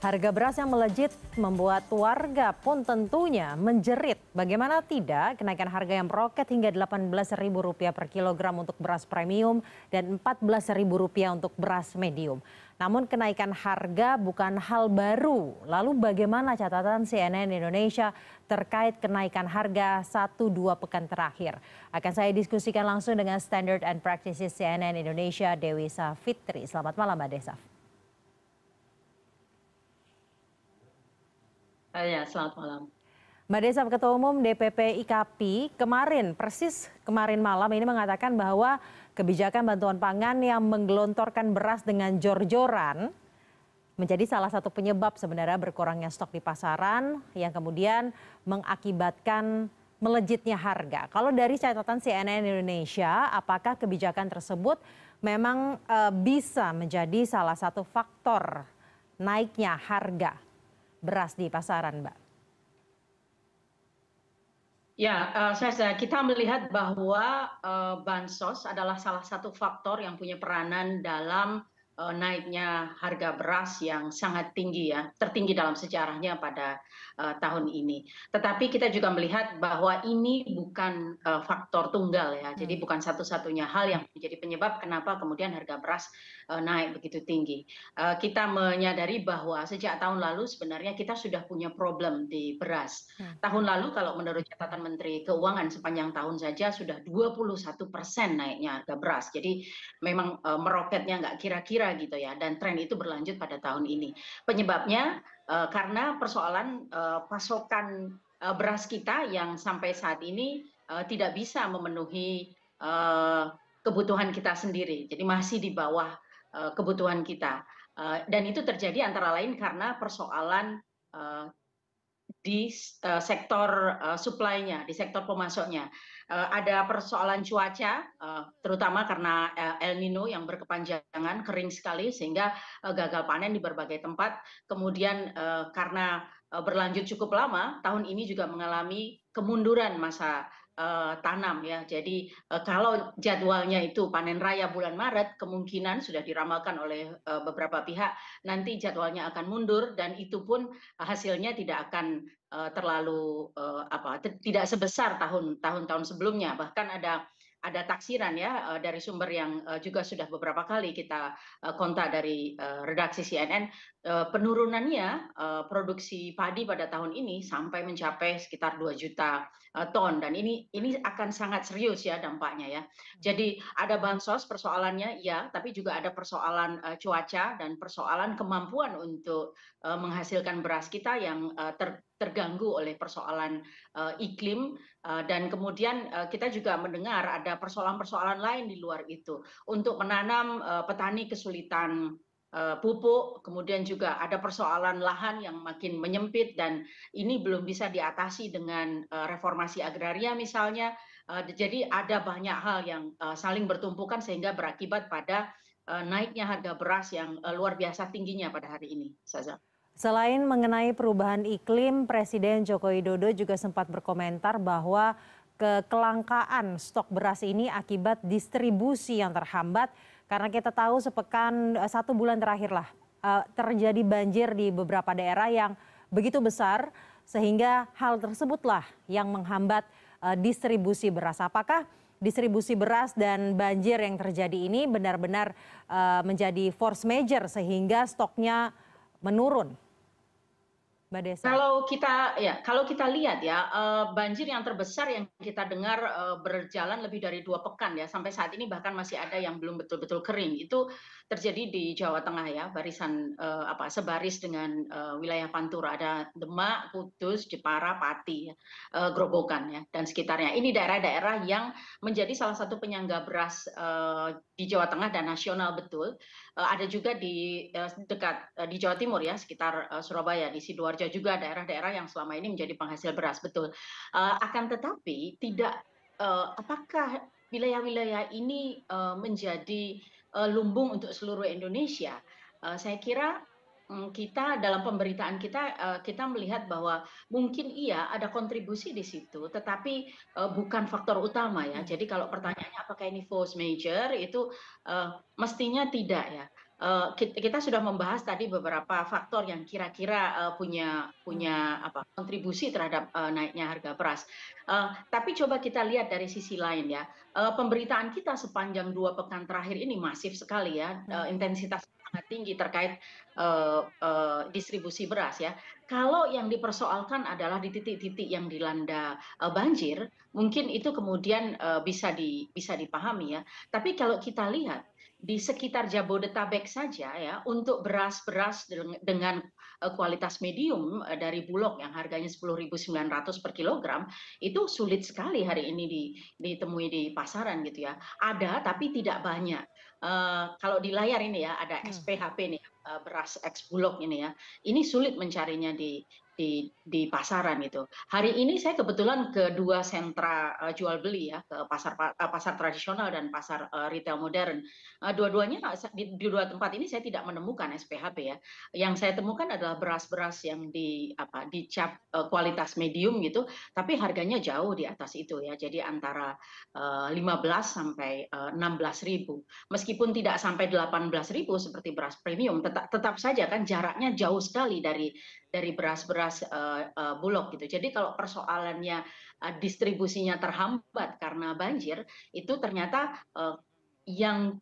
Harga beras yang melejit membuat warga pun tentunya menjerit. Bagaimana tidak, kenaikan harga yang meroket hingga Rp18.000 per kilogram untuk beras premium dan Rp14.000 untuk beras medium. Namun kenaikan harga bukan hal baru. Lalu bagaimana catatan CNN Indonesia terkait kenaikan harga 1-2 pekan terakhir? Akan saya diskusikan langsung dengan Standard and Practices CNN Indonesia Dewi Safitri. Selamat malam Mbak Desaf. Ya, selamat malam. Mbak Desaf, Ketua Umum DPP IKAPI, kemarin, persis kemarin malam ini mengatakan bahwa kebijakan bantuan pangan yang menggelontorkan beras dengan jor-joran menjadi salah satu penyebab sebenarnya berkurangnya stok di pasaran yang kemudian mengakibatkan melejitnya harga. Kalau dari catatan CNN Indonesia, apakah kebijakan tersebut memang e, bisa menjadi salah satu faktor naiknya harga beras di pasaran, Mbak? Ya, uh, saya, kita melihat bahwa uh, bansos adalah salah satu faktor yang punya peranan dalam naiknya harga beras yang sangat tinggi ya, tertinggi dalam sejarahnya pada uh, tahun ini. Tetapi kita juga melihat bahwa ini bukan uh, faktor tunggal ya, jadi hmm. bukan satu-satunya hal yang menjadi penyebab kenapa kemudian harga beras uh, naik begitu tinggi. Uh, kita menyadari bahwa sejak tahun lalu sebenarnya kita sudah punya problem di beras. Hmm. Tahun lalu kalau menurut catatan Menteri Keuangan sepanjang tahun saja sudah 21 persen naiknya harga beras. Jadi memang uh, meroketnya nggak kira-kira gitu ya, dan tren itu berlanjut pada tahun ini. Penyebabnya Eh, karena persoalan eh, pasokan eh, beras kita yang sampai saat ini tidak bisa memenuhi kebutuhan kita sendiri. Jadi masih di bawah kebutuhan kita. Dan itu terjadi antara lain karena persoalan di sektor supply-nya di sektor pemasoknya. Ada persoalan cuaca terutama karena El Nino yang berkepanjangan kering sekali sehingga gagal panen di berbagai tempat. Kemudian karena berlanjut cukup lama tahun ini juga mengalami kemunduran masa uh, tanam ya. Jadi uh, kalau jadwalnya itu panen raya bulan Maret, kemungkinan sudah diramalkan oleh uh, beberapa pihak nanti jadwalnya akan mundur dan itu pun hasilnya tidak akan uh, terlalu uh, apa tidak sebesar tahun-tahun sebelumnya. Bahkan ada ada taksiran ya dari sumber yang juga sudah beberapa kali kita kontak dari redaksi CNN penurunannya produksi padi pada tahun ini sampai mencapai sekitar 2 juta ton dan ini ini akan sangat serius ya dampaknya ya. Jadi ada bansos persoalannya ya, tapi juga ada persoalan cuaca dan persoalan kemampuan untuk menghasilkan beras kita yang ter terganggu oleh persoalan uh, iklim uh, dan kemudian uh, kita juga mendengar ada persoalan-persoalan lain di luar itu untuk menanam uh, petani kesulitan uh, pupuk kemudian juga ada persoalan lahan yang makin menyempit dan ini belum bisa diatasi dengan uh, reformasi agraria misalnya uh, jadi ada banyak hal yang uh, saling bertumpukan sehingga berakibat pada uh, naiknya harga beras yang uh, luar biasa tingginya pada hari ini Saza. Selain mengenai perubahan iklim, Presiden Joko Widodo juga sempat berkomentar bahwa kelangkaan stok beras ini akibat distribusi yang terhambat karena kita tahu sepekan eh, satu bulan terakhir lah eh, terjadi banjir di beberapa daerah yang begitu besar sehingga hal tersebutlah yang menghambat eh, distribusi beras. Apakah distribusi beras dan banjir yang terjadi ini benar-benar menjadi force major sehingga stoknya menurun? Mbak Desa? Kalau kita ya, kalau kita lihat ya, uh, banjir yang terbesar yang kita dengar uh, berjalan lebih dari dua pekan ya, sampai saat ini bahkan masih ada yang belum betul-betul kering. Itu terjadi di Jawa Tengah ya, barisan uh, apa sebaris dengan wilayah Pantura ada Demak, Kudus, Jepara, Pati, uh, Grobogan ya dan sekitarnya. Ini daerah-daerah yang menjadi salah satu penyangga beras di Jawa Tengah dan nasional betul. Ada juga di dekat di Jawa Timur ya, sekitar Surabaya di Sidoarjo Sidoarjo juga daerah-daerah yang selama ini menjadi penghasil beras betul. Uh, akan tetapi tidak uh, apakah wilayah-wilayah ini uh, menjadi uh, lumbung untuk seluruh Indonesia? Uh, saya kira um, kita dalam pemberitaan kita uh, kita melihat bahwa mungkin iya ada kontribusi di situ, tetapi uh, bukan faktor utama ya. Hmm. Jadi kalau pertanyaannya apakah ini force major itu uh, mestinya tidak ya uh, kita sudah membahas tadi beberapa faktor yang kira-kira uh, punya punya apa kontribusi terhadap uh, naiknya harga beras. Uh, tapi coba kita lihat dari sisi lain ya, uh, pemberitaan kita sepanjang dua pekan terakhir ini masif sekali ya, uh, intensitas sangat tinggi terkait uh, uh, distribusi beras ya. Kalau yang dipersoalkan adalah di titik-titik yang dilanda uh, banjir, mungkin itu kemudian uh, bisa di bisa dipahami ya. Tapi kalau kita lihat di sekitar Jabodetabek saja ya untuk beras-beras dengan kualitas medium dari Bulog yang harganya 10.900 per kilogram itu sulit sekali hari ini ditemui di pasaran gitu ya. Ada tapi tidak banyak. Uh, kalau di layar ini ya ada SPHP nih uh, beras ex Bulog ini ya. Ini sulit mencarinya di di, di pasaran itu. Hari ini saya kebetulan ke dua sentra uh, jual beli ya, ke pasar uh, pasar tradisional dan pasar uh, retail modern. Uh, dua-duanya di, di dua tempat ini saya tidak menemukan SPHP ya. Yang saya temukan adalah beras-beras yang di apa dicap uh, kualitas medium gitu, tapi harganya jauh di atas itu ya. Jadi antara uh, 15 sampai uh, 16 ribu. Meskipun tidak sampai 18 ribu seperti beras premium, tetap tetap saja kan jaraknya jauh sekali dari dari beras-beras uh, uh, bulog gitu. Jadi kalau persoalannya uh, distribusinya terhambat karena banjir, itu ternyata uh, yang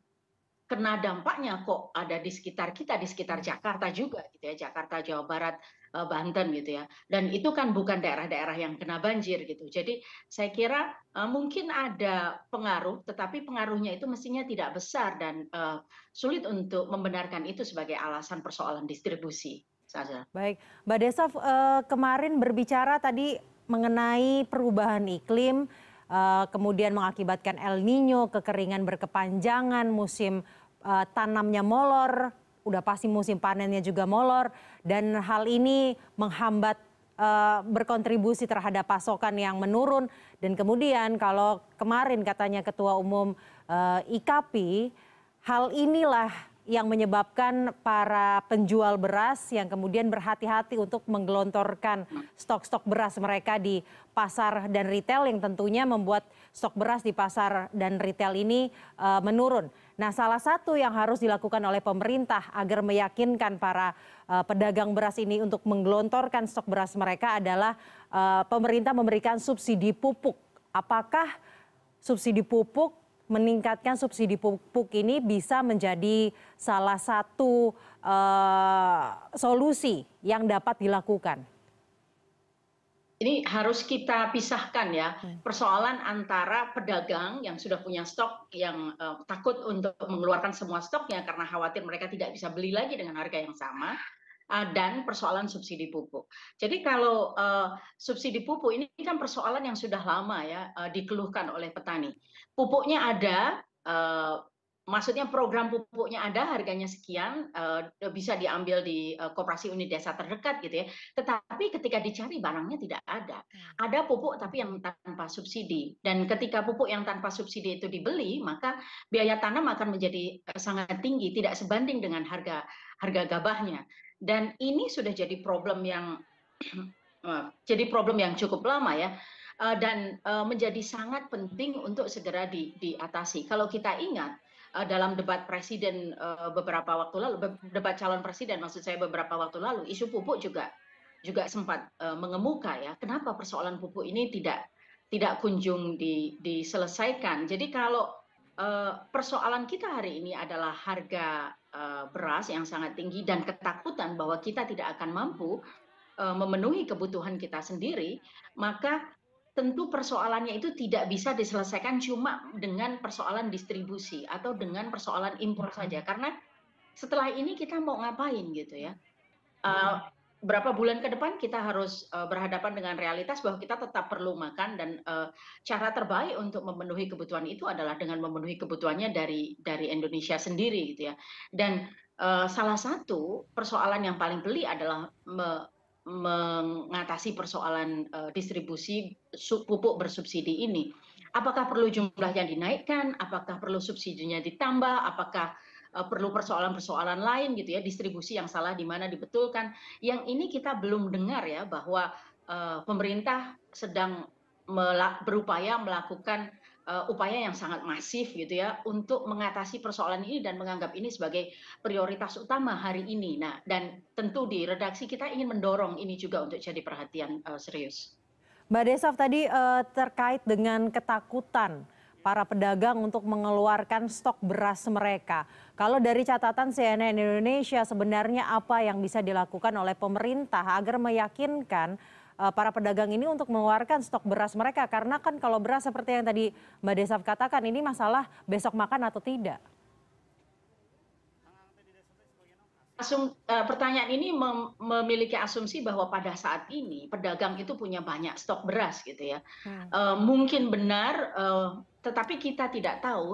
kena dampaknya kok ada di sekitar kita, di sekitar Jakarta juga gitu ya, Jakarta, Jawa Barat, Banten gitu ya. Dan itu kan bukan daerah-daerah yang kena banjir gitu. Jadi saya kira uh, mungkin ada pengaruh, tetapi pengaruhnya itu mestinya tidak besar dan uh, sulit untuk membenarkan itu sebagai alasan persoalan distribusi. Saja. Baik, Mbak Desaf eh, kemarin berbicara tadi mengenai perubahan iklim, eh, kemudian mengakibatkan El Nino, kekeringan berkepanjangan, musim eh, tanamnya molor, udah pasti musim panennya juga molor, dan hal ini menghambat berkontribusi terhadap pasokan yang menurun dan kemudian kalau kemarin katanya ketua umum IKAPI hal inilah yang menyebabkan para penjual beras yang kemudian berhati-hati untuk menggelontorkan stok-stok beras mereka di pasar dan retail yang tentunya membuat stok beras di pasar dan retail ini uh, menurun. Nah, salah satu yang harus dilakukan oleh pemerintah agar meyakinkan para uh, pedagang beras ini untuk menggelontorkan stok beras mereka adalah uh, pemerintah memberikan subsidi pupuk. Apakah subsidi pupuk meningkatkan subsidi pupuk ini bisa menjadi salah satu uh, solusi yang dapat dilakukan? Ini harus kita pisahkan ya persoalan antara pedagang yang sudah punya stok yang uh, takut untuk mengeluarkan semua stoknya karena khawatir mereka tidak bisa beli lagi dengan harga yang sama dan persoalan subsidi pupuk. Jadi kalau uh, subsidi pupuk ini kan persoalan yang sudah lama ya uh, dikeluhkan oleh petani. Pupuknya ada, uh, maksudnya program pupuknya ada, harganya sekian, uh, bisa diambil di uh, koperasi unit desa terdekat gitu ya. Tetapi ketika dicari barangnya tidak ada. Hmm. Ada pupuk tapi yang tanpa subsidi. Dan ketika pupuk yang tanpa subsidi itu dibeli, maka biaya tanam akan menjadi sangat tinggi, tidak sebanding dengan harga harga gabahnya dan ini sudah jadi problem yang jadi problem yang cukup lama ya eh, dan eh, menjadi sangat penting untuk segera di, diatasi. Kalau kita ingat eh, dalam debat presiden beberapa waktu lalu, debat calon presiden maksud saya beberapa waktu lalu, isu pupuk juga juga sempat mengemuka ya. Kenapa persoalan pupuk ini tidak tidak kunjung di, diselesaikan? Jadi kalau persoalan kita hari ini adalah harga beras yang sangat tinggi dan ketakutan bahwa kita tidak akan mampu eh, memenuhi kebutuhan kita sendiri, maka tentu persoalannya itu tidak bisa diselesaikan cuma dengan persoalan distribusi atau dengan persoalan impor saja. Karena setelah ini kita mau ngapain gitu ya? Uh, berapa bulan ke depan kita harus uh, berhadapan dengan realitas bahwa kita tetap perlu makan dan uh, cara terbaik untuk memenuhi kebutuhan itu adalah dengan memenuhi kebutuhannya dari dari Indonesia sendiri gitu ya. Dan uh, salah satu persoalan yang paling beli adalah me, mengatasi persoalan uh, distribusi pupuk bersubsidi ini. Apakah perlu jumlahnya dinaikkan? Apakah perlu subsidinya ditambah? Apakah perlu persoalan-persoalan lain gitu ya distribusi yang salah di mana dibetulkan yang ini kita belum dengar ya bahwa uh, pemerintah sedang melak, berupaya melakukan upaya yang sangat masif gitu ya untuk mengatasi persoalan ini dan menganggap ini sebagai prioritas utama hari ini. Nah, dan tentu di redaksi kita ingin mendorong ini juga untuk jadi perhatian uh, serius. Mbak Desaf tadi uh, terkait dengan ketakutan para pedagang untuk mengeluarkan stok beras mereka. Kalau dari catatan CNN Indonesia sebenarnya apa yang bisa dilakukan oleh pemerintah agar meyakinkan uh, para pedagang ini untuk mengeluarkan stok beras mereka karena kan kalau beras seperti yang tadi Mbak Desaf katakan ini masalah besok makan atau tidak. Asum, uh, pertanyaan ini mem memiliki asumsi bahwa pada saat ini pedagang itu punya banyak stok beras gitu ya. Hmm. Uh, mungkin benar, uh, tetapi kita tidak tahu